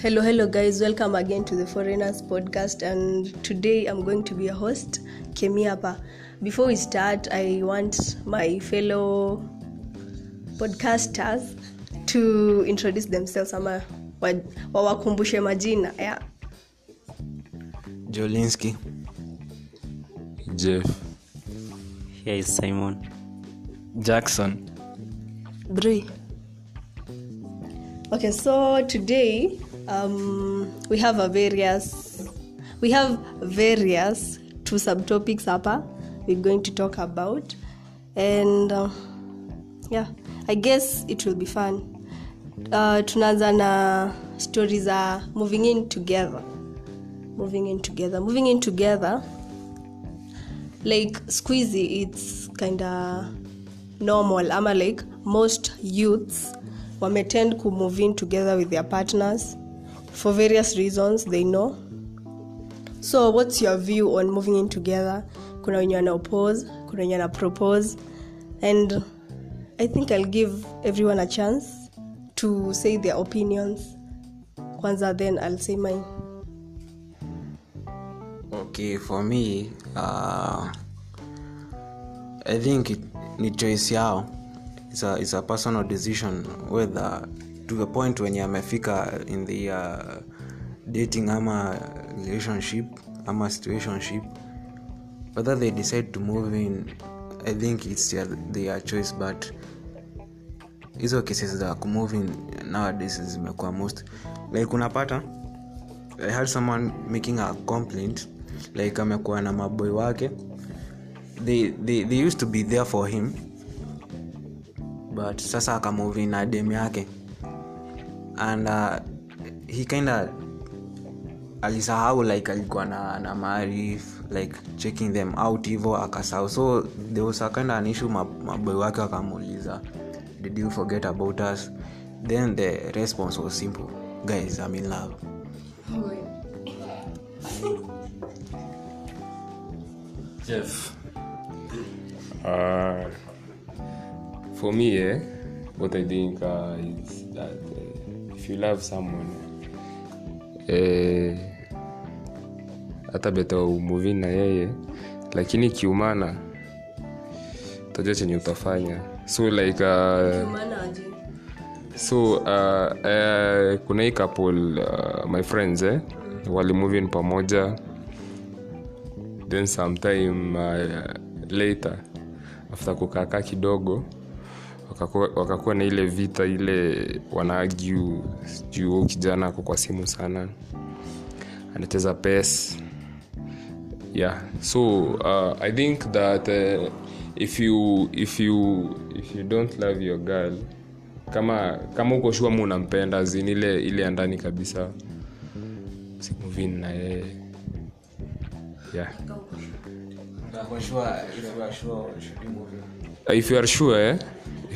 Hello, hello, guys. Welcome again to the Foreigners Podcast. And today I'm going to be a host, Kemiapa. Before we start, I want my fellow podcasters to introduce themselves ama wawakumbushe majina. Yeah. jolinski jeff Here is Simon. jackson Bree. Okay, so today um, we have a various we have various two subtopics hapa we're going to talk about. And uh, yeah i guess it will be fun. Uh, tunaanza na stories za moving in together. Moving in together. Moving in together like squeezy it's kinda normal ama like most youths wametend ku move in together with their partners for various reasons they know. So what's your view on moving in together? Kuna wenye oppose kuna wenye wana propose. And i think i'll give everyone a chance to say their opinions. Kwanza then i'll say mine. Okay for me uh, i think it, ni choice yao. It's a, it's a personal decision whether to the point wenye amefika in the uh, dating ama relationship ama situationship whether they decide to move in i think it's their, their choice but hizo cases za kumove nowadays zimekuwa most like unapata i had someone making a complaint like amekuwa na maboy wake they, they, they used to be there for him but sasa akamuvi na dem yake and uh, he kinda alisahau like alikuwa na, na maarif like checking them out hivo akasahau. So there was a wake wakamuuliza did you forget about us? Then the response was simple guys i'm in love. Jeff. Uh, for me eh, what i think uh, is that if you love someone eh, hata beta umuvi na yeye lakini kiumana utajua chenye utafanya. So like uh, so uh, uh, kuna hii couple uh, my friends eh, walimuvin pamoja then sometime uh, later after kukaakaa kidogo wakakuwa, wakakuwa na ile vita ile wanaagiu sijuu huu kijana ako kwa simu sana anacheza pes. Yeah so uh, i think that uh, if you if you if you don't love your girl kama kama uko shua mu unampenda zini ile ile ya ndani kabisa simuvini na yeye. Yeah. If you are sure eh?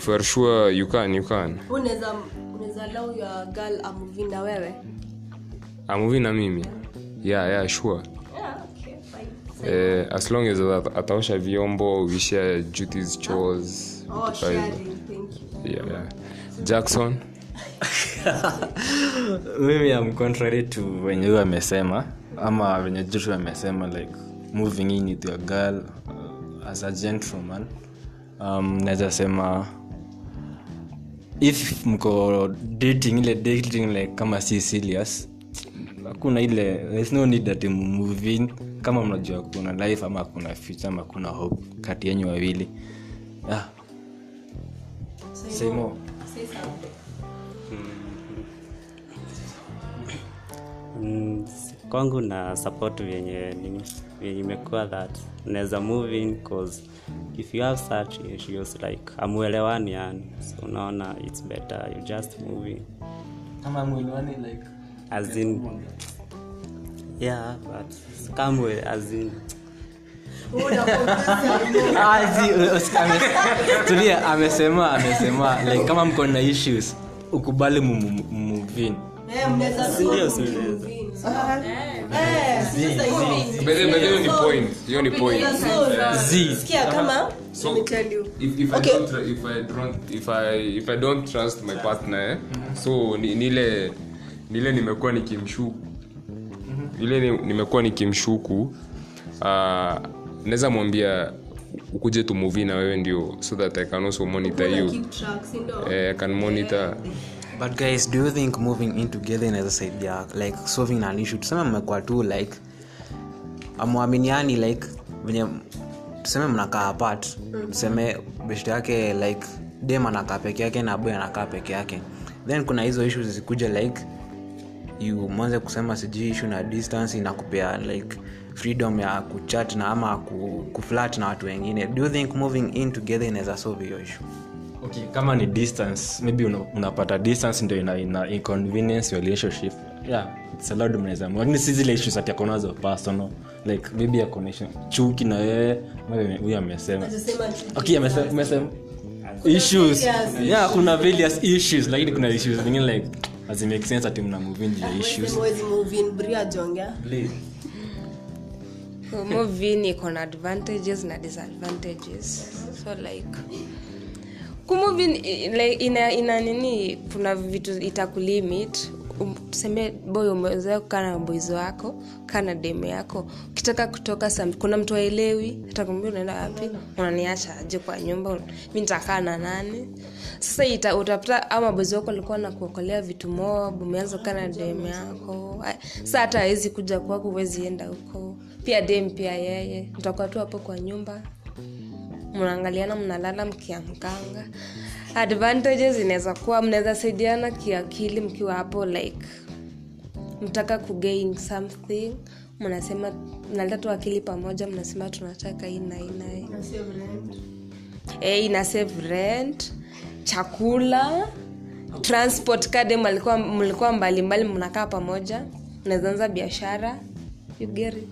If you are sure you can you can. Unaweza unaweza allow your girl amuvi na wewe? Amuvi na mimi? Yeah yeah sure. Yeah, eh, as long as ataosha vyombo we share duties chores Oh, sharing, thank you. yeah, yeah. jackson? Mimi am contrary to venye huyo amesema ama venye jutu amesema like moving in with your girl uh, as a gentleman. Um, naweza sema if mko dating ile dating like kama si serious hakuna ile there's no need that moving kama mnajua kuna life ama kuna future ama kuna hope kati yenyu wawili yeah. More. Say something. Mm, kwangu na support vyenye vyenye imekuwa that. Naweza move in cause if you have such issues like amuelewani yani. So unaona it's better you just move in. As in yeah but kamwe as in. Ah, tulia amesema amesema like kama mko na issues ukubali mumuvin Sikia kama So- let me tell you. if, if, Okay. I don't, if, I don't, if, I, if i don't trust my partner eh? so ni, ni nile nimekuwa nikimshuku. Ile nimekuwa nikimshuku uh, naweza mwambia ukuje tumuvi na wewe ndio so that i can also monitor you. eh, I can monitor but guys do you think moving in together inaweza saidia like solving an issue? Tuseme mmekuwa tu like amwaminiani like venye tuseme mnakaa apart. Tuseme best yake like dem anakaa peke yake na boy anakaa peke yake. Then kuna hizo issues zikuja like you mwanze kusema sijui issue na distance inakupea like freedom ya kuchat na ama ku, kuflat na watu wengine. Do you think moving in together inaweza solve hiyo issue okay kama ni distance maybe una, unapata distance ndio ina, ina inconvenience your relationship. Yeah it's allowed mnaweza lakini si zile issues ati akonazo personal. Like maybe akonation chuki na wewe wewe huyu amesema. Okay amesema amesema issues. Yeah kuna various issues lakini kuna issues zingine like hazimake sense ati mna move nje ya issues. move in, Bria jongea. movin iko na advantages na disadvantages. So like kumovin like, ina, ina nini kuna vitu itakulimit. Um, tuseme boy umeweza kukaa na boys wako kaa na demu yako. Ukitaka kutoka sam kuna mtu aelewi atakwambia unaenda wapi unaniacha aje kwa nyumba mi nitakaa na nani. Sasa ita, utapata ama bozi wako alikuwa na kuokolea vitu mob umeanza kukaa na demu yako. Sa hata awezi kuja kwako huwezi huko. Pia dem pia yeye. Mtakuwa tu hapo kwa nyumba mnaangaliana mnalala mkiamkanga. Advantages inaweza kuwa mnaweza saidiana kiakili mkiwa hapo like mtaka kugain something mnasema mnaleta tu akili pamoja mnasema tunataka hii na hii na e, ina save rent chakula transport kade mlikuwa mlikuwa mbalimbali mnakaa pamoja mnawezaanza biashara. You get it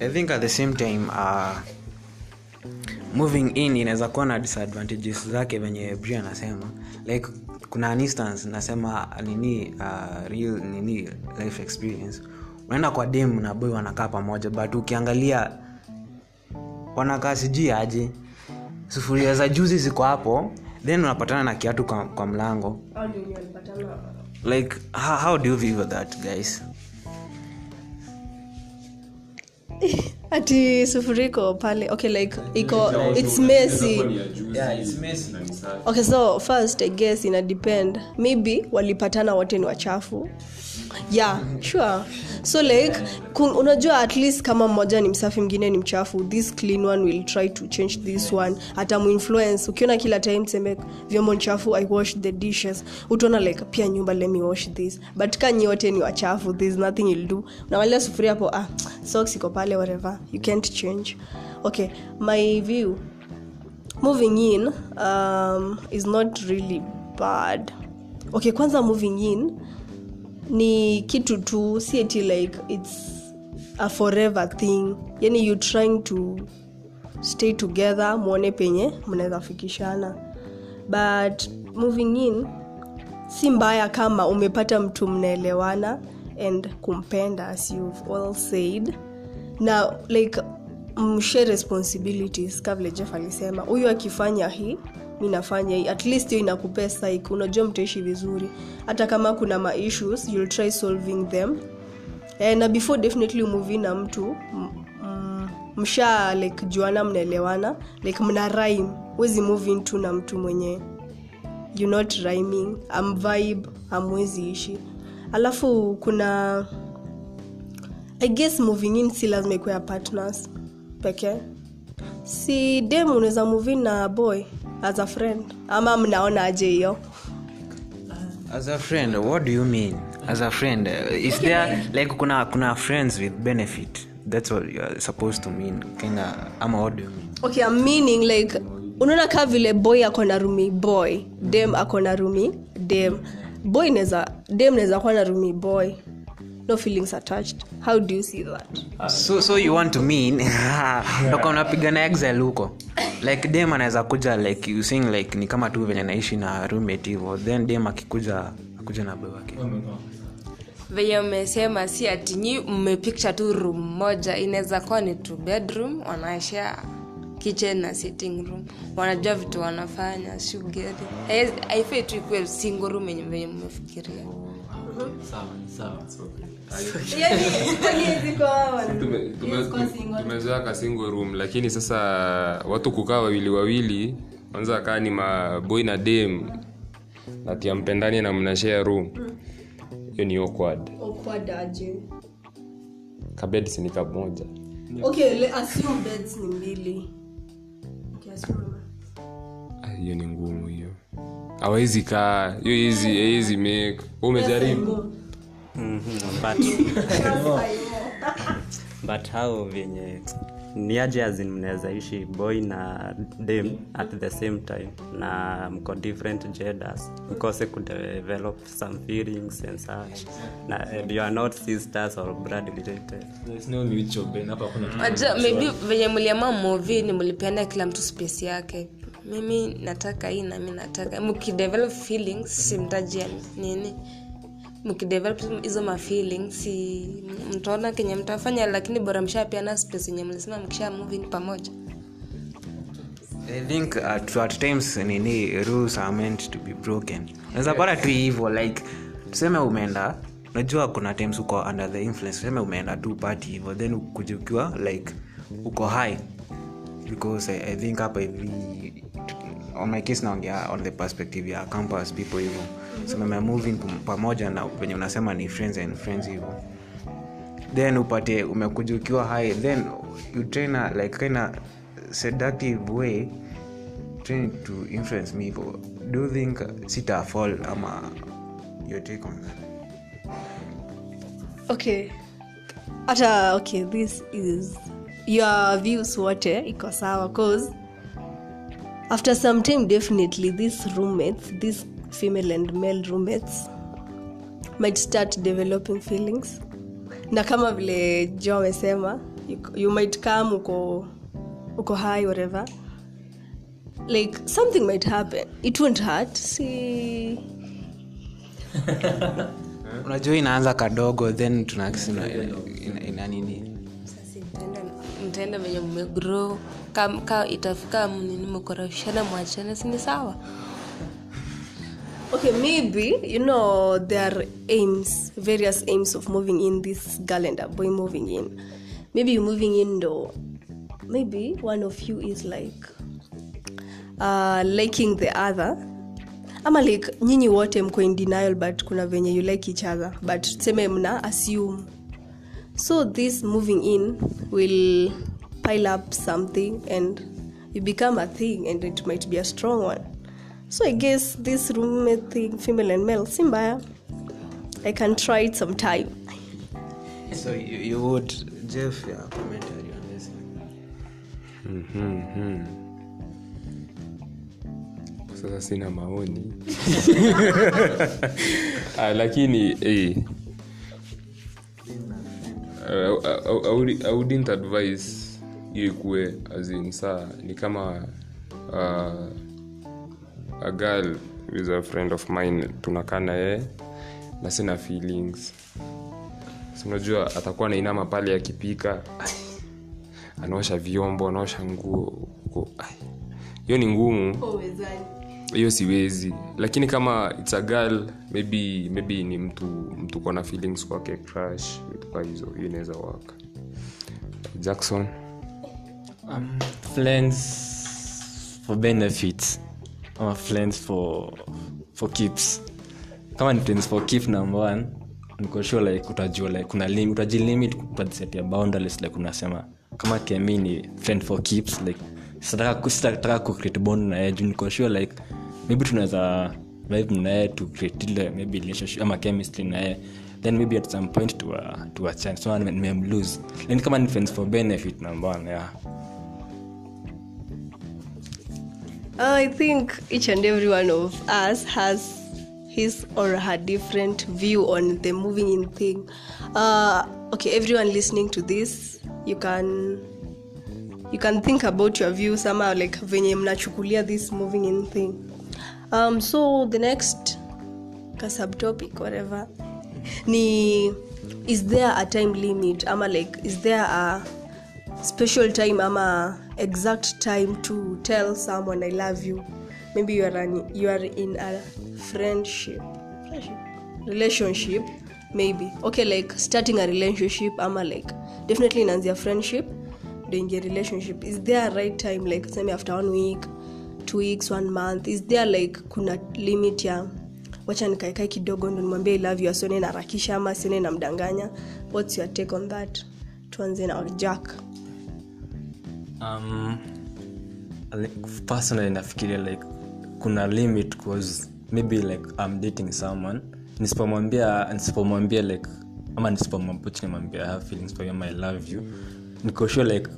i think at the same time uh, moving in inaweza kuwa na disadvantages zake venye bri anasema. Like kuna an instance nasema nini uh, real nini life experience. Unaenda kwa dem na boy wanakaa pamoja but ukiangalia wanakaa sijui aje. Sufuria za juzi ziko hapo then unapatana na kiatu kwa, kwa mlango. Like how, how do you view that guys ati sufuriko pale okay like iko it's messy. okay so first i guess ina depend. Maybe walipatana wote ni wachafu yeah sure. So like unajua at least kama mmoja ni msafi mwingine ni mchafu this clean one will try to change this one. Atamuinfluence ukiona kila time seme vyombo nchafu i wash the dishes. Utaona like pia nyumba let me wash this. But ka nyi ni wachafu thereis nothing you'll do. Unamalia sufuria hapo ah socks iko pale whatever. You can't change. Okay my view. Moving in um, is not really bad. Okay kwanza moving in ni kitu tu si eti like its a forever thing. Yani you trying to stay together mwone penye mnaweza fikishana. But moving in si mbaya kama umepata mtu mnaelewana and kumpenda as you've all said. Na like mshare responsibilities kavile jeff alisema. Huyu akifanya hii mi nafanya hii. At least hiyo inakupea psyche unajua mtaishi vizuri. Hata kama kuna ma issues you'll try solving them. Eh, na before definitely umuvi na mtu m- m- msha like juana mnaelewana. Like mna rhyme. Wezi move into na mtu mwenye you not rhyming. Am vibe amwezi ishi. Alafu kuna i guess moving in si lazima ikuwa partners. Pekee. Si dem unaweza movin na boy as a friend. Ama mnaona aje hiyo? As a friend what do you mean? As a friend uh, is there like kuna kuna friends with benefit? That's what you're supposed to mean kinda ama what do you mean? Okay I'm meaning like unaona kaa vile boy ako na rumi boy. Dem ako na rumi dem. Boy neza dem naweza kuwa na rumi boy no feelings attached. How do you see that? So so you want to mean yeah. unapigana exile huko? Like dem anaweza kuja like you saying like ni kama tu venye naishi na roommate hivo then dem akikuja akuja na boy wake venye umesema si ati mmepikcha mmepicture tu room moja. Inaweza kuwa ni two bedroom wanaishia kitchen na sitting room. Wanajua vitu wanafanya shugeri haifai tu ikuwe single room venye mmefikiria. Tume- tume- tumezoea kasingo room lakini sasa watu kukaa wawili wawili kwanza kaa ni maboy na dem natia mpendani na mnashea room. Hiyo ni awkward. Awkward aje. kabed si ni kamoja okay le- assume beds ni mbili. Okay, assume. Ah, hiyo ni ngumu hiyo. Awezi kaa. Hiyo hizi hizi make. Wewe Mhm, but but how venye ni aje azin mnawezaishi boy na dem at the same time na mko different genders. Mkose kudevelop some feelings and such. Na and you are not sisters or blood related. No maybe venye mliamua movi ni mlipeana kila mtu space yake. Mimi nataka hii nami nataka. Mkidevelop feelings simtajia nini mkidevelop hizo mafeelings si mtaona kenye mtafanya lakini bora mshapeana space yenye mlisema mkisha move pamoja. I think at, at times nini rules are meant to be broken. Unaweza pata tu hivyo like tuseme umeenda najua kuna times uko under the influence tuseme umeenda tu party hivyo then ukuja like uko high. Because I, i think hapa hivi on my case naongea on the perspective ya campus people hivyo moving pam- pamoja na venye unasema ni friends and friends hivyo. Then upate umekuja ukiwa high then you train a, like kind of seductive way train to influence me hivyo. Do you think sita fall ama your take on that okay. Hata okay this is your views wote iko sawa cause after some time definitely these roommates these female and male roommates. Might start developing feelings. Na kama vile jo amesema you, you might come uko uko high whatever. Like something might happen. It won't hurt. See unajua inaanza kadogo then tunakisi ina, ina, ina nini? Sasa mtaenda- mtaenda venye mmegrow ka, ka itafika nini mkorofishana mwachane sini sawa okay maybe you know there are aims various aims of moving in this girl and boy moving in. Maybe you're moving in though maybe one of you is like uh, liking the other. Ama like nyinyi wote mko in denial but kuna venye you like each other but seme mna assume. So this moving in will pile up something and you become a thing and it might be a strong one so i guess this roommate thing female and male simbaya i can try it sometime. So you, you would jeff yeah, commentary on this sasa sina maoni. Ah, lakini hey, uh, I, I, I, wouldn't advise hiyo ikuwe ni kama uh, a girl is a friend of mine tunakaa na yeye na sina feelings. Unajua atakuwa nainama pale akipika anaosha vyombo anaosha nguo huko. Hiyo ni ngumu. Hiyo siwezi. Lakini kama its a girl maybe maybe ni mtu mtu kona feelings kwake crush vituka hizo hiyo inaweza waka jackson? Um, friends for benefits ama friends for for keeps. Kama ni friends for keep number one niko sure like utajua like kuna lim, utajilimit utajisetia boundaries like unasema. Kama kemi ni friend for keeps like sitataka ku- ku create bond na yeye juu niko sure like maybe tunaweza vibe na yeye to create ile maybe relationship ama chemistry na yeye. Then maybe at some point to a, to a chance so nimemlose then kama ni friends for benefit number one yeah I think each and every one of us has his or her different view on the moving in thing. Uh, okay, everyone listening to this, you can you can think about your view somehow like venye mnachukulia this moving in thing. Um, so the next subtopic whatever ni is there a time limit ama like is there a special time ama exact time to tell someone i love you. Maybe you are, an, you are in a friendship. Friendship? Relationship maybe. Okay like starting a relationship ama like definitely inaanzia friendship doingia relationship. Is there a right time like seme after one week two weeks one month? Is there like kuna limit ya wacha nikaekae kidogo ndo nimwambia i love you asione narakisha ama asione namdanganya? Whats your take on that? Tuanze na jack um, like, personally nafikiria like kuna limit cause maybe like i'm dating someone. Nisipomwambia nisipomwambia like ama nisipomwambia have feelings for you i love you. Nikoshua like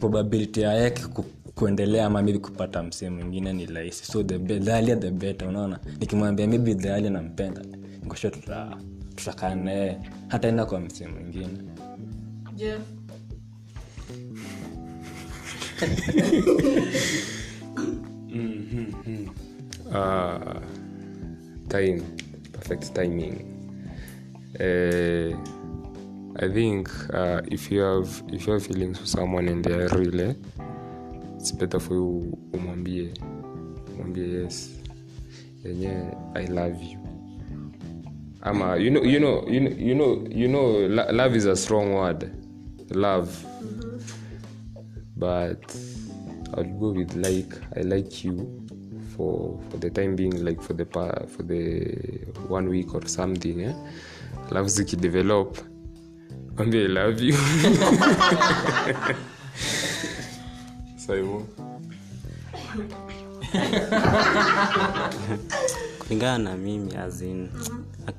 probability yake kuendelea ama maybe kupata msee mwingine ni rahisi. So the, the better unaona? Nikimwambia maybe the nampenda nikoshua tuta tutakaa naye hata kwa msee mwingine uh, time. Perfect timing. Uh, i think uh, if you have if you have feelings for someone and they are real eh, it's better for you umwambie umwambie yes. Yenyewe i love you. Ama you know you know you know you know, you know lo- love is a strong word. Love but I'll go with like I like you for for the time being like for the for the one week or something eh? love zikidevelop mwambie I love you so hivyo. kulingana na mimi azin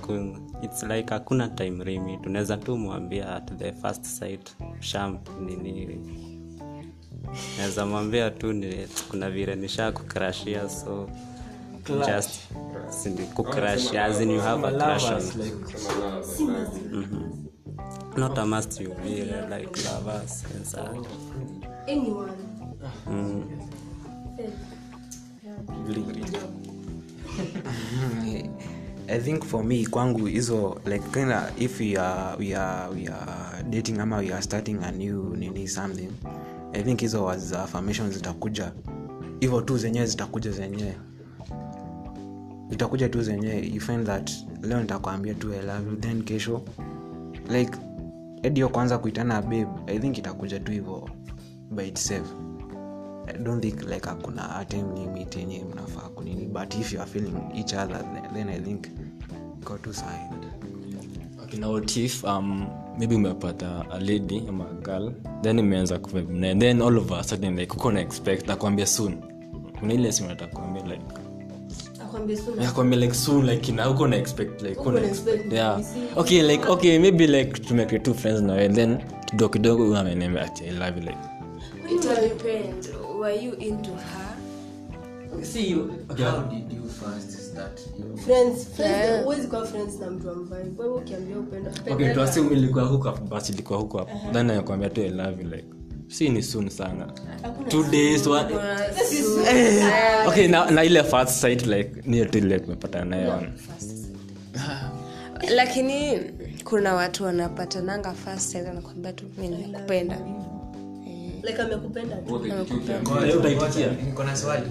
in, it's like hakuna time limit unaweza tu mwambia at the first sight sham nini naweza mwambia tu ni, kuna vile nisha kukrashia so just sindi as in you have a crush on not a must you be like lovers and such. Mm. i think for me kwangu hizo like kinda if we are, we are, we are dating ama we are starting a new nini something i think hizo words za affirmation zitakuja. Hivyo tu zenyewe zitakuja zenyewe. Zitakuja tu zenyewe. You find that leo nitakwambia tu i love you. Then kesho like edio kwanza kuitana babe i think itakuja tu hivyo by itself. I don't think like hakuna time limit yenye mnafaa kunini. But if you are feeling each other then- i think go to sahi okay, now what if um, maybe umepata a lady ama a girl. Then imeanza kuvibe naye then all of a sudden like uko na expect akwambia soon. Kuna ile simu atakwambia like akwambia like soon like ina uko na expect like uko na expect yeah. Okay like okay maybe like tumeke two friends na wewe then kidogo kidogo huyu ameniambia ati i love you like. It will depend. Were you into her? see you okay. friends friends huwezi kuwa friends na mtu ambaye wewe ukiambia upenda okay tuassume ilikuwa huko hapo basi ilikuwa huko hapo then nakwambia tu love you like si ni soon sana. Two days one okay na, na ile first sight like niyo tu ile tumepata naye lakini kuna watu wanapatananga first wanakwambia tu mi nimekupenda. like amekupenda tu. Niko na swali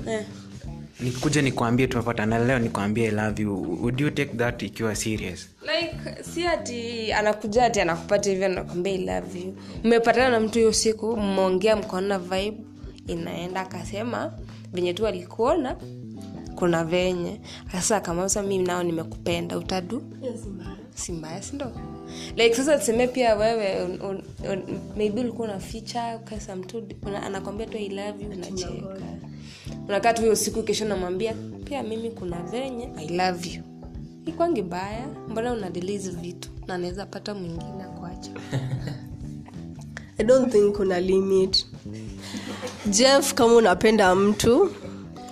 nikuja nikwambie tumepatana leo nikwambie i love you. Would you take that ikiwa serious? Like si ati anakuja ati anakupata hivyo anakwambia I love you. Mmepatana na mtu hiyo siku mmeongea mkaona vibe inaenda akasema venye tu alikuona kuna venye. Sasa akamasa mi nao nimekupenda utadu? Si mbaya sindo like sasa tuseme pia wewe un, un, un, maybe ulikuwa na ficha kasa mtu anakwambia tu I love you unacheka unakaa tu hiyo usiku kesho namwambia pia mimi kuna venye i love you. Ikwangi baya mbona unadelizi vitu na anaweza pata mwingine akuacha i don't think kuna limit. Jeff kama unapenda mtu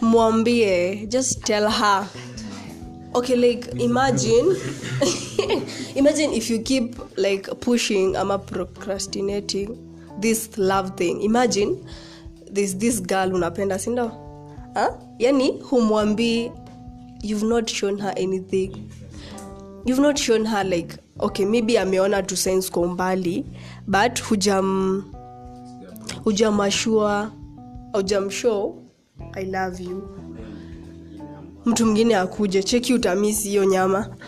mwambie just tell her. Okay like imagine imagine if you keep like pushing ama procrastinating this love thing. Imagine this this girl unapenda sindo huh? yani humwambii you've not shown her anything. You've not shown her like okay maybe ameona tu sense kwa umbali but hujam hujamashua hujamshow i love you. Mtu mwingine akuje cheki utamisi hiyo nyama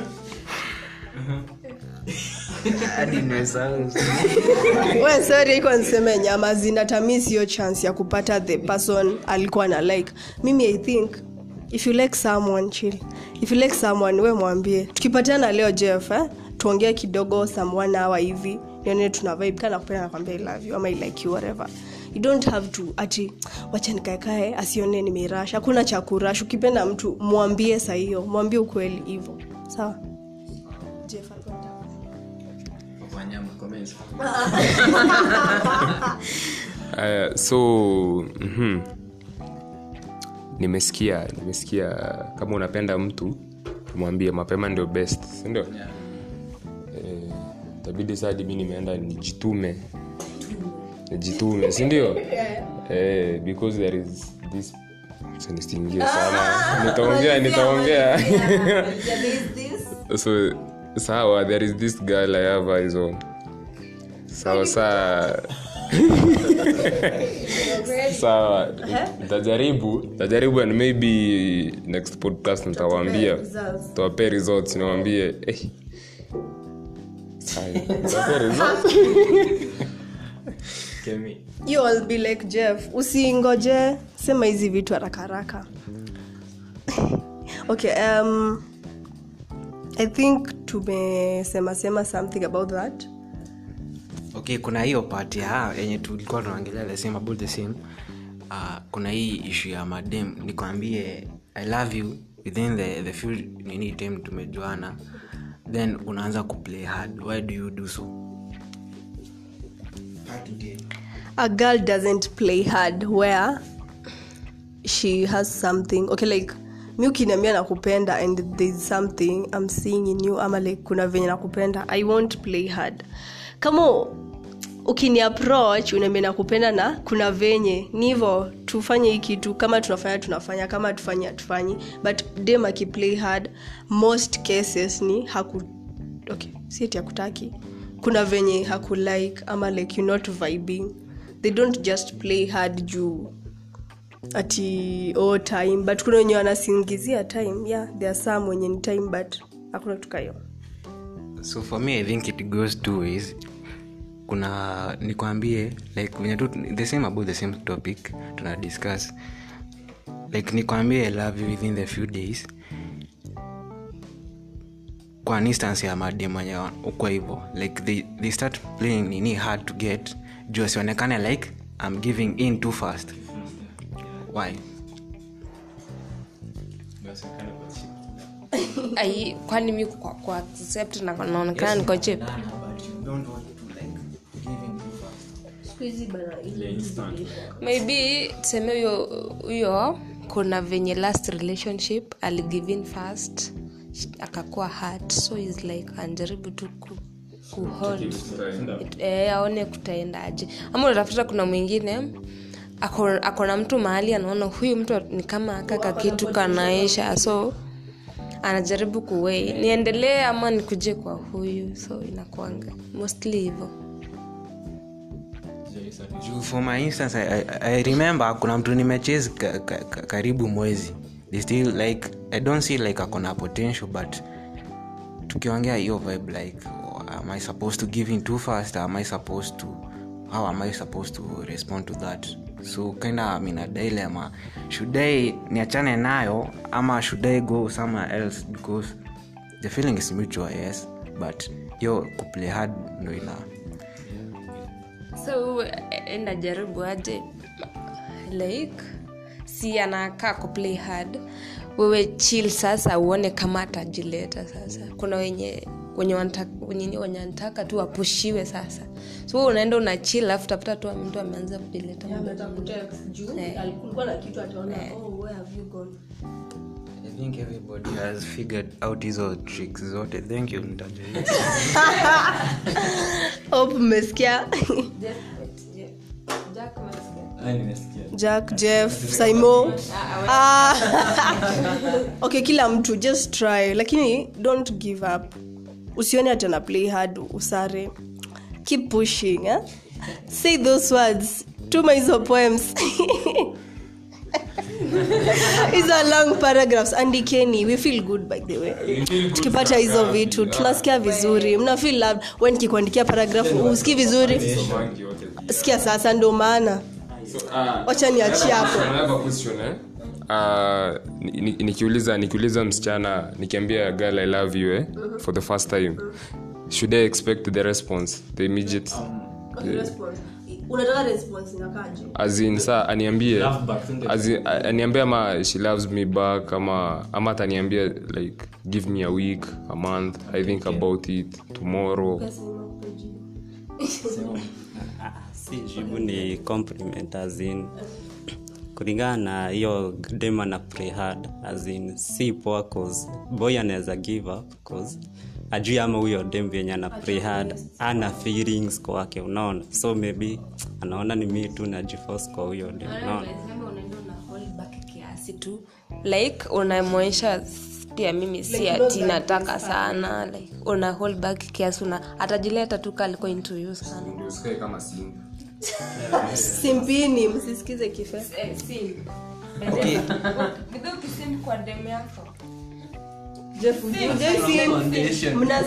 we sorry iko niseme nyama zinatamisi hiyo chance ya kupata the person alikuwa na like. Mimi i think if you like someone chill. If you like someone we mwambie. Tukipatana leo jeff eh, tuongee kidogo some one hour hivi. Nione tuna vibe. Kana kupenda nakwambia i ama i you whatever. You don't have to ati wacha nikaekae asione nimeirash hakuna cha kurash. Ukipenda mtu mwambie sahiyo mwambie ukweli hivo sawa? Jeff alikuwa uh, so so mhm. nimesikia nimesikia kama unapenda mtu mwambie mapema ndio best sindio eh, tabidi sadi mi nimeenda nijitume. Nijitume. Sindio eh, because there is this nisiingie sana. Nitaongea nitaongea. so sawa there is this girl i have eyes on sawa saa sawa. Ntajaribu ntajaribu and maybe next podcast nitawaambia. Tawapee results. Niwaambie eh. Sawa, nitawapea results. you all be like jeff. Usingoje. Sema hizi vitu haraka haraka. Okay um, i think tumesema sema something about that okay kuna hiyo part ya yenye tulikuwa tunaongelea the same about the same uh, kuna hii ishu ya madem nikwambie i love you within the, the few nini time tumejuana. Then unaanza kuplay hard. Why do you do so? A girl doesn't play hard where she has something. Okay like mi ukiniambia nakupenda and thereis something i'm seeing in you ama like kuna venye nakupenda i won't play hard kama ukini approach unaambia nakupenda na kuna venye. Ni hivo tufanye hii kitu. Kama tunafanya tunafanya. Kama tufanye hatufanyi. But dem akiplay hard most cases ni haku okay sieti hakutaki. Kuna venye hakulike ama like you not vibing. They don't just play hard juu ati oh, time. But kuna wenye wanasingizia time. Yeah there are some wenye ni time but hakuna tukayo. So for me i think it goes two ways kuna nikwambie like venye tu the same about the same topic tuna discuss. Like nikwambie i love you within the few days. Kwa instance ya madem wenye uko hivo like they, they start playing nini hard to get. Juu asionekane like i'm giving in too fast. Why? Kwani mi kwa, kwa accept na naonekana niko chip maybe tuseme huyo huyo kuna venye last relationship aligivin fast akakuwa hard so is like anjaribu tu ku, kuhold eh, aone kutaendaje. Ama unatafuta kuna mwingine ako ako na mtu mahali anaona huyu mtu ni kama kaka kitu kanaisha so anajaribu kuwei niendelee ama nikuje kwa huyu so inakwanga mostly hivo Juu for my instance I, I, i remember kuna mtu nimechase ka, ka, ka, karibu mwezi. They still like i don't see like akona potential but tukiongea hiyo vibe like am i supposed to give in too fast? Am i supposed to how am i supposed to respond to that? So kinda I'm in a dilemma. Should i niachane nayo ama should i go somewhere else? Because the feeling is mutual yes but yo kuplay hard ndo ina so najaribu jaribu aje? Like si anakaa kuplay hard. Wewe chill sasa uone kama atajileta sasa. Kuna wenye wenye wanataka- tu wapushiwe sasa. So wewe unaenda una chill alafu tafuta tu mtu ameanza kujileta. Eh. Think everybody has figured out hizo tricks zote. Thank you hope mmesikia. Jack jeff simo ah. okay kila mtu just try. Lakini don't give up. Usione atana play hard usare. Keep pushing eh? say those words. Tuma hizo poems hizo long paragraphs. Andikeni we feel good by the way. Tukipata hizo vitu tunasikia vizuri. Mna feel loved when nikikuandikia paragraph usikii vizuri. Sikia sasa ndio maana. Wacha niachie hapo? Uh, ni- ni- nikiuliza nikiuliza msichana nikiambia girl i love you eh, for the first time should i expect the response the immediate unataka response inakaje? As saa aniambie. Si aniambie ama she loves me back ama ama ataniambia like give me a week a month i think about it tomorrow. Si jibu ni compliment azin kulingana na hiyo dema na prehad azin si poa cause boy anaweza give up cause ajui ama huyo dem venye ana ana feelings kwake unaona? So maybe anaona ni mii tu najifos kwa huyo dem unaona? unaenda una hold back kiasi tu. Like unamwonyesha pia mimi si ati nataka sana like una hold back kiasi una atajileta tu kaliko into you sana. Simpini msisikize kife. Kwa Jeff, Jeff, sim- mna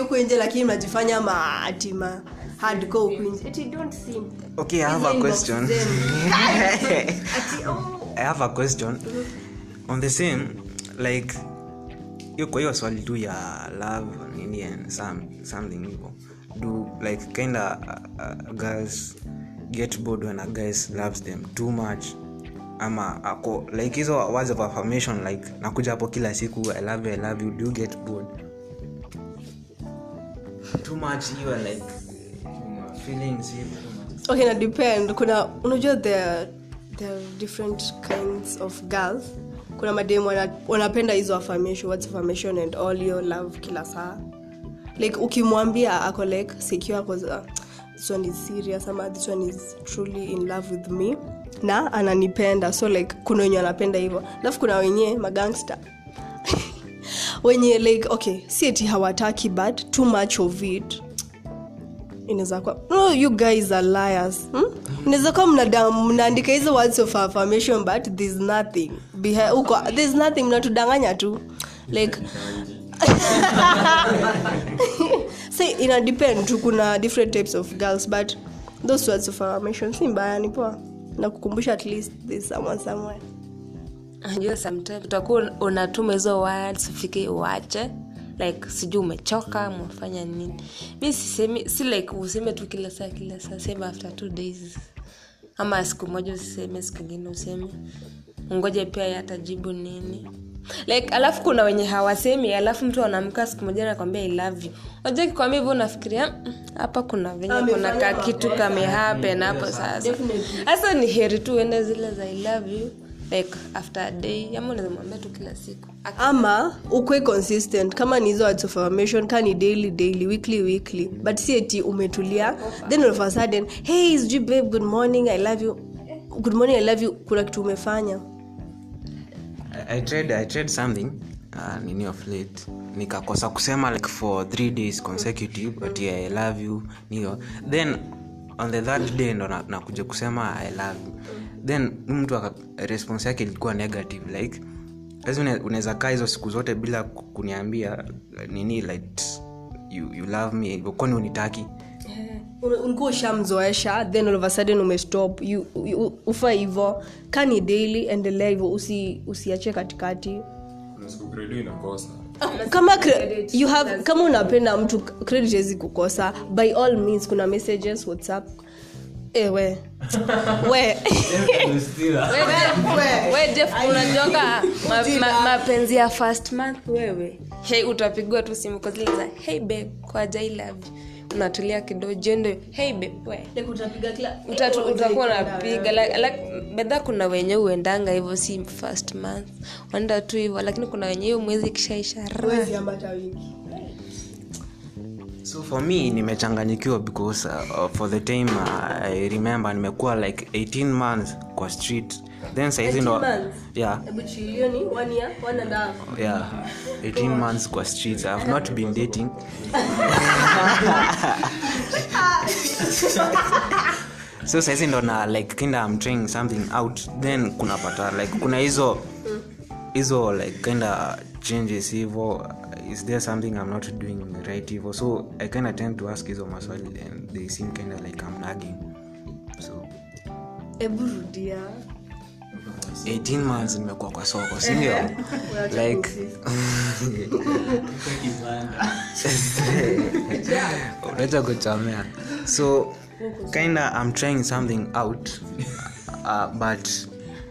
huku nje lakini mnajifanya maatima. Hardcore huku nje. Eti don't simp. okay i have a question inbox zenu. Ati, oh. i have a question. On the same like hiyo kwa hiyo swali tu ya love nini and some, something hivo. Do like kinda uh, uh, guys get bored when a guys loves them too much ama ako like hizo words of affirmation like nakuja hapo kila siku i love you i love you do you get bored? Too much hiyo like feelings okay na depend. Kuna unajua there, there are different kinds of girls. Kuna mademu wanapenda hizo affirmation of affirmation and all your love kila saa. Like ukimwambia ako like secure cause uh, this one is serious ama this one is truly in love with me na ananipenda. So like kuna wenye anapenda hivyo. Alafu kuna wenye magangster. Wenye like okay si hawataki but too much of it. Inaweza kuwa no, you guys are liars. Hmm? inaweza kuwa mnaandika hizo words of affirmation but there's nothing. Behind, uko, nothing mnatudanganya tu. Like say ina tu kuna different types of girls but those words of affirmation si mbaya ni poa na kukumbusha at least there's someone somewhere. Najua sometimes utakuwa unatuma hizo words ufike uache like sijui umechoka umefanya nini. Mi sisemi si like useme tu kila saa kila saa sema after two days. Ama siku moja usiseme siku ingine useme. Ngoja pia hata jibu nini like alafu kuna wenye hawasemi alafu mtu anamka siku moja nakwambia i unajua kikwambia hivyo unafikiria "Mm, hapa kuna venye kuna ka kitu kamehapen hapo sasa. Sasa ni heri tu uende zile za i like after a day ama unaweza tu kila siku. Ama ukwe consistent kama ni hizo words of affirmation ka ni daily daily weekly weekly. But si eti umetulia then all of a sudden hey sijui babe good morning i love you. Good morning i love you kuna kitu umefanya I, tried I tried something uh, nini of late nikakosa kusema like for three days consecutive but yeah, I love you niyo then on the third day ndo na- nakuja kusema I love you. Then mtu response yake ilikuwa negative like unaweza kaa hizo siku zote bila kuniambia nini like you, you love me kwani unitaki ulikuwa ushamzoesha then all of a sudden umestop You- you- ufa hivo ka ni daily endelea hivo usi, usiache katikati. Kama cre- you have kama unapenda mtu credit hezi kukosa by all means kuna messages whatsapp. Eh, mapenzi ya first month wewe? Hey, utapigwa tu simu kwa zile za hey babe kwa I love you unatulia kidogo jendo hey utakuwa napiga like, like, bedha kuna wenye uendanga hivyo si first month wanaenda tu hivyo lakini kuna wenye hiyo mwezi ikishaisha ra. so for me nimechanganyikiwa because uh, for the time uh, i remember nimekuwa like 18 months kwa street then saizi ndo yeah. One year one and a half. Yeah. 18 months kwa streets. I've not been dating. So saizi ndo na like kinda am trying something out. Then kunapata like kuna hizo hizo like kinda changes hivo. Is there something i'm not doing right hivo? So i kinda tend to ask hizo maswali and they seem kinda like i'm nagging. So hebu rudia 18 months nimekuwa kwa soko sindio like unaweza kuchamea. So kinda i'm trying something out uh, but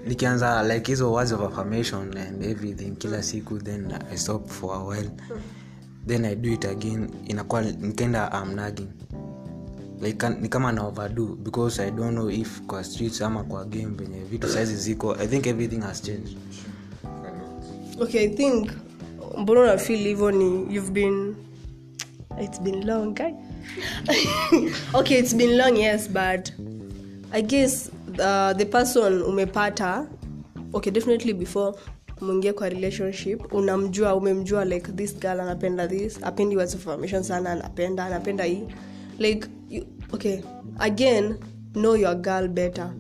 nikianza like hizo words of affirmation and everything kila siku then i stop for a while. Then i do it again. Inakuwa nikaenda am nagging like ni kama na overdo because i don't know if kwa streets ama kwa game venye vitu saizi ziko i think everything has changed. Okay i think mbona unafeel hivyo ni you've been it's been long guy. Okay it's been long yes but i guess uh, the person umepata okay definitely before mwingie kwa relationship unamjua umemjua like this girl anapenda this apendi of sana anapenda anapenda hii. Like okay again know your girl better.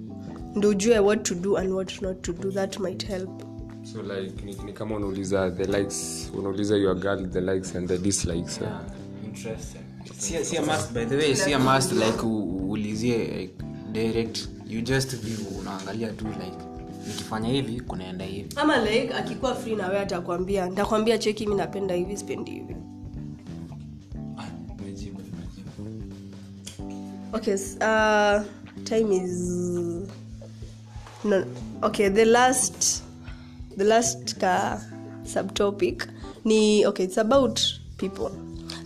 Ndo ujue what to do and what not to do. That might help. So like ni, ni kama unauliza the likes unauliza your girl the likes and the dislikes eh? si si a must by the way si a must like uulizie like, direct. You just view unaangalia tu like nikifanya hivi kunaenda hivi. Ama like akikuwa free nawe atakwambia ntakwambia cheki mi napenda hivi spendi hivi okay uh, time is no, okay the last the last ka subtopic ni okay it's about people.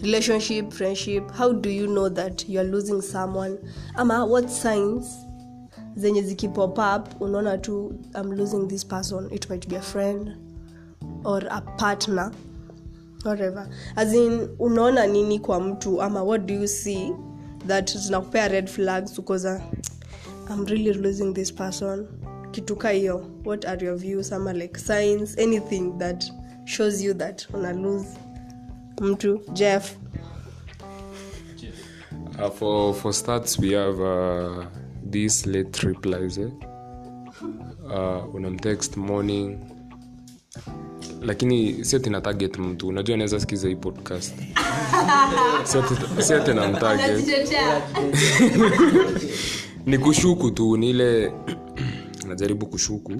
Relationship friendship how do you know that you are losing someone? Ama what signs zenye zikipop up unaona tu i'm losing this person it might be a friend or a partner whatever. As in unaona nini kwa mtu ama what do you see that zinakupea red flags ukoza i'm really losing this person. Kituka hiyo what are your views? Ama like signs anything that shows you that una lose. Mtu jeff. Uh, for for starts we have uh, these late replies eh? uh, unamtext morning lakini si ati na target mtu. Unajua naweza sikiza hii podcast. Si ati- na mtarget. Ni kushuku tu ni ile najaribu kushuku.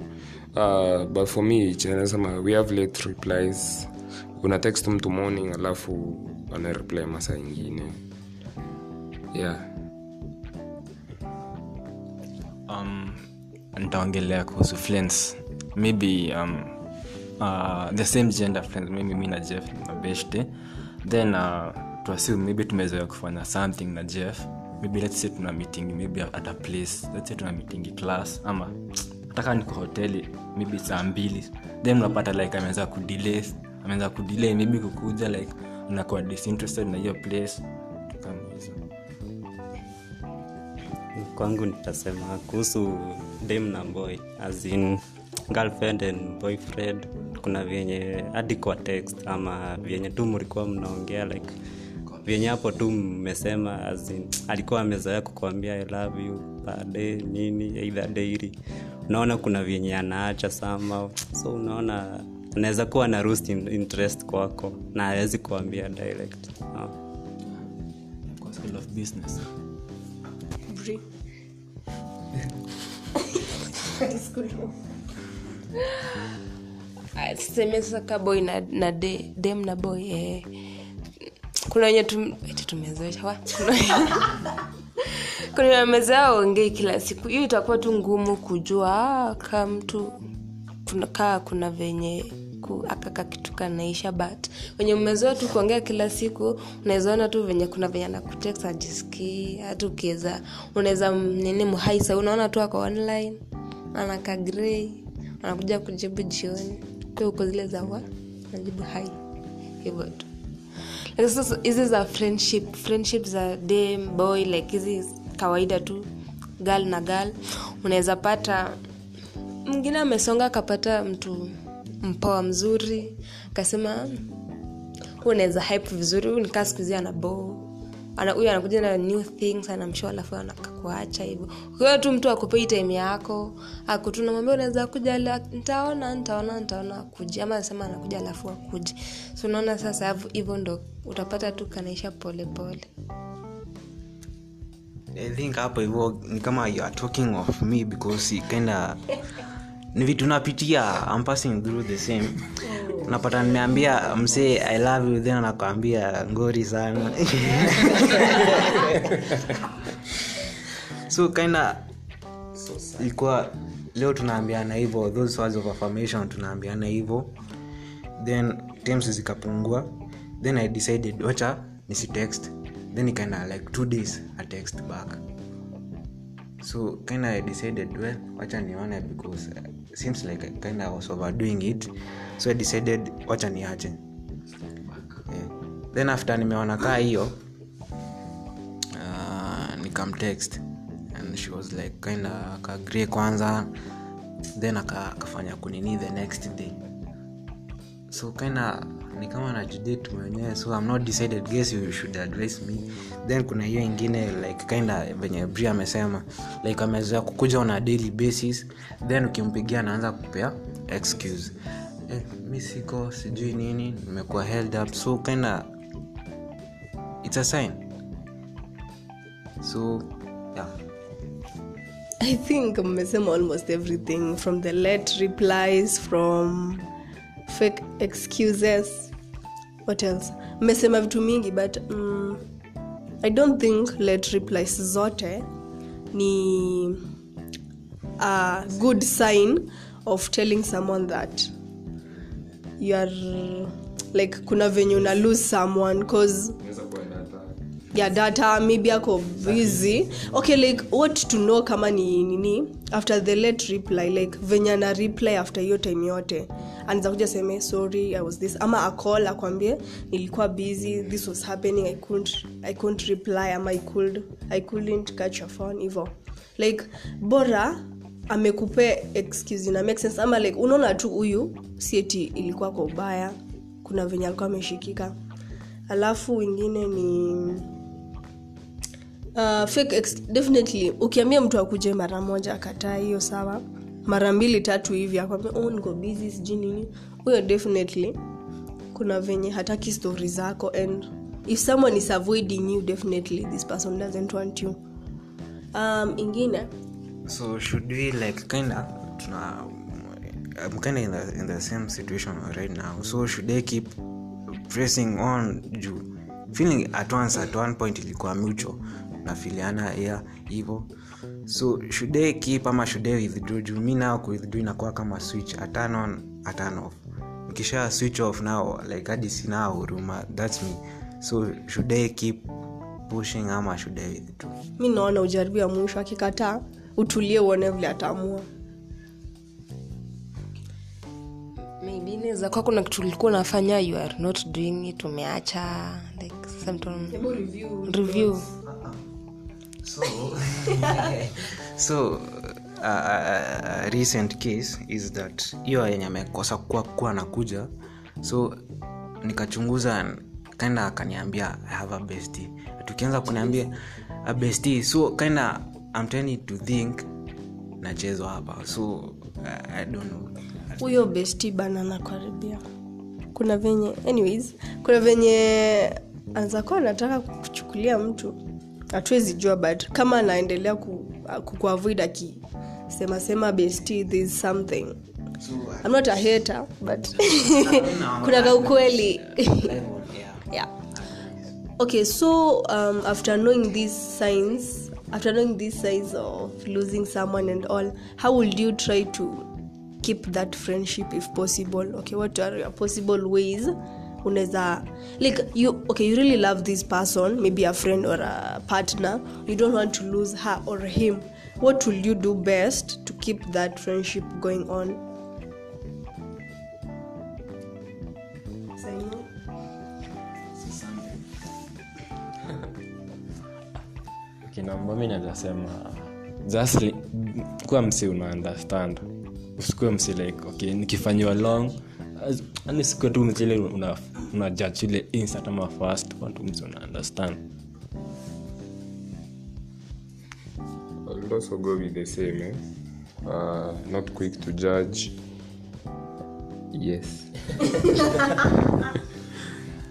Uh, but for me nasema we have late replies. Una text mtu morning alafu anareply masaa ingine. Yeah. Um, nitaongelea kuhusu friends. Maybe um, uh, the same gender friends maybe mi na jeff mabeshte then uh, tuasiu maybe tumezoea kufanya something na jeff. Maybe let's say tuna meeting maybe at a place let's say tuna meeting class ama hata niko hoteli maybe saa mbili. Then unapata like ameweza kudelay ameweza kudelay maybe kukuja like unakuwa disinterested na hiyo place. Kwangu nitasema kuhusu dem na boy as girlfriend and boyfriend kuna vyenye hadi kwa text ama vyenye tu mlikuwa mnaongea like vyenye hapo tu mmesema as alikuwa amezoea kukuambia i love you baadaye nini either daily unaona kuna vyenye anaacha sama so unaona anaweza kuwa na rust in- interest kwako na awezi kuambia direct. No. of business. Bri. Tuseme sasa ka boy na, na de, dem na boy eh. kuna wenye tum- tumezoesha? Kuna- wenye wamezoea waongei kila siku hiyo itakuwa tu ngumu kujua ah, ka mtu kuna- kaa kuna venye akaka kitu kanaisha but wenye mmezoa tu kuongea kila siku unawezaona tu venye kuna venye nakutext ajisikii hata ukiweza unaweza nini mhaisa unaona tu ako online anaka grey anakuja kujibu jioni. Kwa uko zile za wa najibu hai. Hivyo tu. Hizi za friendship friendship za dam boy like hizi kawaida tu. Girl na girl. Unaweza pata mwingine amesonga akapata mtu mpoa mzuri. Akasema "Huyu unaweza hype vizuri. Nikaa sikuzia na ana bo huyu anakuja na new things anamshow alafu anakakuacha hivyo. Ukiwa tu mtu akupei time yako akutuna mwambia unaweza kuja ntaona ntaona ntaona akuji ama anasema anakuja alafu akuji so unaona sasa hivyo ndo utapata tu kanaisha pole pole. I think hapo hivyo ni kama you are talking of me because kinda ni vitu napitia I'm passing through the same. Unapata nimeambia msee i love you then anakwambia ngori sana. So kinda ilikuwa leo tunaambiana hivyo those words of affirmation tunaambiana hivyo. Then times zikapungua. Then i decided wacha nisitext. Then ikaenda like two days a text back. So kind i decided well wacha nione because uh, seems like kind of was overdoing it so i decided wacha niache yeah. then after nimeona kaa hiyo uh, nikamtext and she was like kind of akagrie kwanza then akafanya kunini the next day so kinda ni kama najidate mwenyewe so i'm not decided. Guess you should advise me. Then kuna hiyo ingine like kinda venye bri amesema like amezoea kukuja on a daily basis. Then ukimpigia anaanza kupea excuse. Eh, mi sijui nini nimekuwa held up. So kinda it's a sign. So yeah. I think mmesema almost everything from the late replies, from fake excuses. What else? Mmesema vitu mingi but um, I don't think let replies zote ni a good sign of telling someone that you are like kuna venye una lose someone cause ya data maybe ako busy. Okay like what to know kama ni nini? After the late reply like venye ana reply after hiyo time yote. Anaweza kuja seme sorry i was this. Ama acall akwambie nilikuwa busy this was happening i couldn't, I couldn't reply ama I, could, i couldn't catch your phone hivo. Like bora amekupe excuse na make sense. Ama like unaona tu huyu sieti ilikuwa kwa ubaya kuna venye alikuwa ameshikika. Alafu wingine ni uh, definitely ukiambia mtu akuje mara moja akataa hiyo sawa. Mara mbili tatu hivi akwambia oh, niko busy sijui nini. Huyo definitely kuna venye hataki stori zako and if someone is avoiding you definitely this person doesn't want you. Um, ingine. So should we like kinda tuna i'm kinda in the, in the same situation right now. So should i keep pressing on? Juu feeling at once at one point ilikuwa mutual nafiliana ya hivo. So should i keep ama should i withdraw juu? Mi nao kuwithdraw inakuwa kama switch. A turn on a off. Nikisha switch off now like hadi sina huruma. Thats me. So should i keep pushing ama should i withdraw? Mi naona ujaribu ya mwisho akikataa utulie uone vile ataamua. Inaweza kuwa kuna kitu ulikuwa unafanya you are not doing it umeacha like review, review so so uh, uh, recent case is that hiyo yenye amekosa kuwa kuwa anakuja. So nikachunguza kaenda akaniambia i have a best tukianza kuniambia a best so kaenda i'm trying to think nachezwa hapa. So uh, i don't know. Huyo besti bana nakaribia kuna venye anyways kuna venye anaweza kuwa anataka kuchukulia mtu hatuwezi jua but kama anaendelea ku, kukuavoid akisemasema besti thereis something. I'm not a hater but kuna kaukweli yeah. Okay so um, after knowing these signs after knowing these signs of losing someone and all how would you try to keep that friendship if possible? Okay what are your possible ways unaweza like you okay you really love this person maybe a friend or a partner. You don't want to lose her or him. What will you do best to keep that friendship going on? Kinambami nazasema just kuwa msi una understand. Msi like okay nikifanyiwa long ani sikuwe tu mzile una una judge ile instant ama fast watu msi una understand I'll also go with the same. Eh? Uh, not quick to judge. Yes.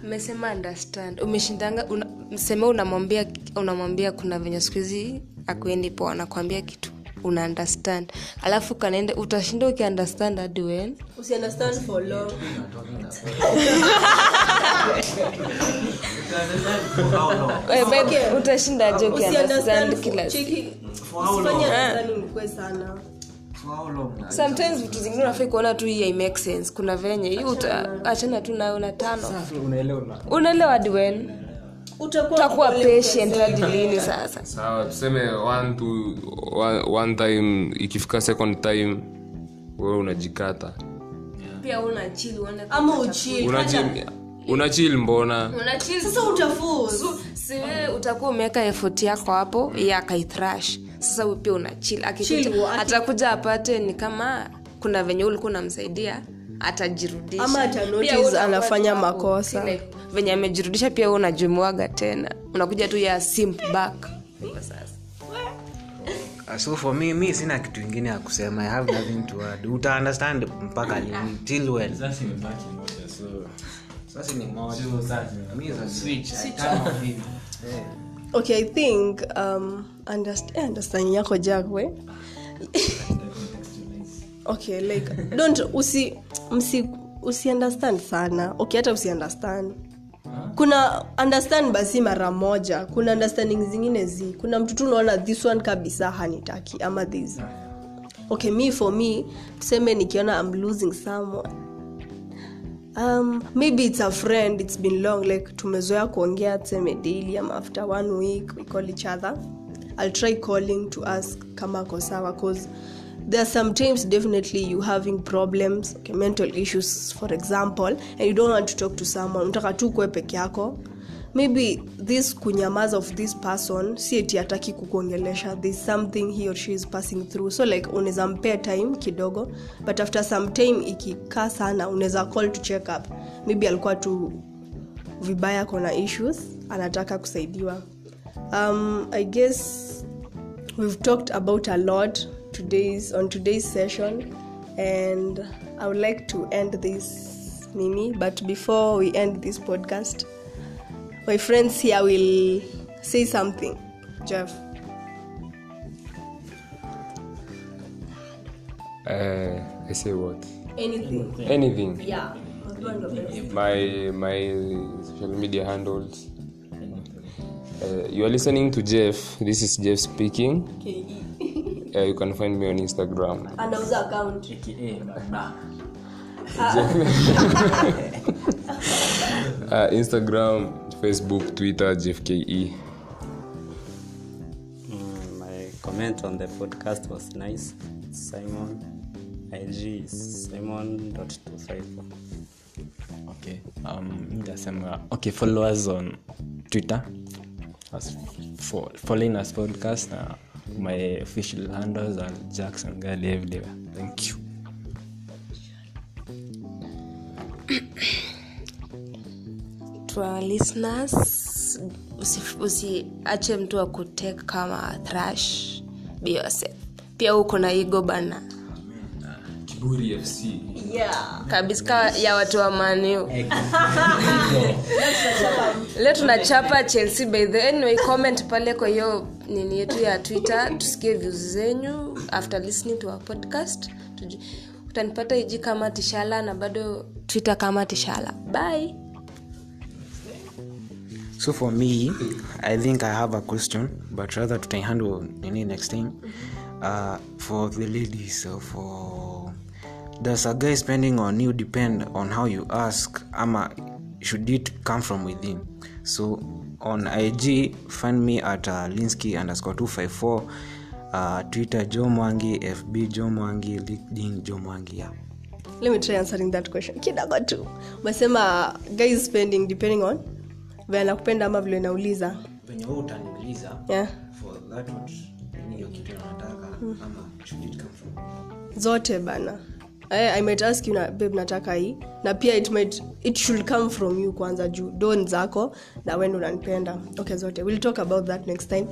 mmesema understand umeshindanga una, mseme unamwambia unamwambia kuna venye siku hizi akuendi poa anakuambia kitu una understand alafu kanaenda utashinda ukiunderstand hadi wen Eh, utashindaje ukiunderstand kila sana. Sometimes vitu zingine unafai kuona tu hii make sense. Kuna venye hii uta- achana. tu nayo na tano. Unaelewa. Diwen wen utakuwa patient. hadi lini sasa? Sawa tuseme one, to one, one time ikifika second time wewe unajikata. Pia una chill uone ama uchill unachil unachil mbona? Una sasa utafuz si wewe utakuwa umeweka effort yako hapo ya akaitrash. Sasa pia una chill Chill, atakuja apate ni kama kuna venye ulikuwa unamsaidia atajirudisha. Ama ata Pia notice wewe utakuwa anafanya makosa. like, venye amejirudisha pia wewe unajumuaga tena. Unakuja tu ya simp back. Sasa. So for me mi sina kitu ingine ya kusema. I have nothing to add. Uta understand mpaka lini till when? Sasa ni moja. Mi switch. Eh. okay i think um, understand understand yako jakwe okay like don't usi msi usi understand sana. Okay hata usi understand kuna understand basi mara moja kuna understanding zingine zi. Kuna mtu tu unaona this one kabisa hanitaki ama this. Okay me for me tuseme nikiona i'm losing someone. Um, maybe it's a friend it's been long like tumezoea kuongea tuseme daily ama after one week we call each other. I'll try calling to ask kama ako sawa cause there are sometimes definitely you having problems okay, mental issues for example and you don't want to talk to someone. Unataka tu kue peke yako. Maybe this kunyamaza of this person si eti ataki kukuongelesha. Thereis something he or she is passing through. So like unaweza mpea time kidogo but after some time ikikaa sana unaweza call to check up. Maybe alikuwa tu vibaya kona issues anataka kusaidiwa. Um, i guess we've talked about a lot today's on today's session and i would like to end this mimi. But before we end this podcast my friends here will say something. Jeff. Uh, i say what? Anything. Anything. Yeah. My my social media handles. Uh, you are listening to jeff. This is jeff speaking uh, you can find me on instagram. Anauza account? Uh, instagram facebook twitter jfke Mm, my comment on the podcast was nice. Simon, IG is simon.254. okay um okay follow us on twitter. As for following us podcast na my official handles are jackson gali everywhere thank you. To our listeners usi- mtu wa kutek kama thrash be yourself. Pia uko na igo bana kiburi fc kabisa ka ya watu wa maniu leo tunachapa chelsea by the anyway comment pale kwa hiyo nini yetu ya twitter. Tusikie views zenyu after listening to our podcast. Utanipata iji kama tishala na bado twitter kama tishala. Bye. So for me i think i have a question but rather tutaihandle nini next time uh, for the ladies uh, for does a guy spending on you depend on how you ask ama should it come from within so on ig find me at uh, linsky underscore 254 uh, twitter jo mwangi fb jo mwangi linkedin jo mwangi yeah. let me try answering that question kidogo tu umesema guys spending depending on vile nakupenda ama vile nauliza venye wewe utaniuliza yeah. for that what kitu nataka mm. ama should it come from zote bana I, I might ask you na babe hii. Na pia it might it should come from you kwanza juu. Don zako na wendo unanipenda. Okay zote. We'll talk about that next time.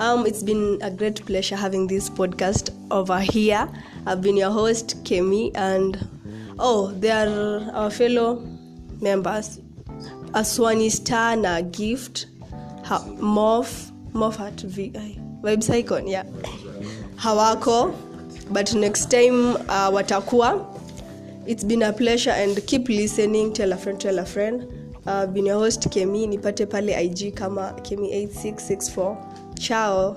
Um, it's been a great pleasure having this podcast over here. I've been your host kemi and oh they are our fellow members. Aswani star na gift. Ha, mof mofat v ai, yeah. Hawako but next time uh, watakuwa. It's been a pleasure and keep listening. Tell a friend tell a friend. Uh, been your host kemi. Nipate pale ig kama kemi 8664 chao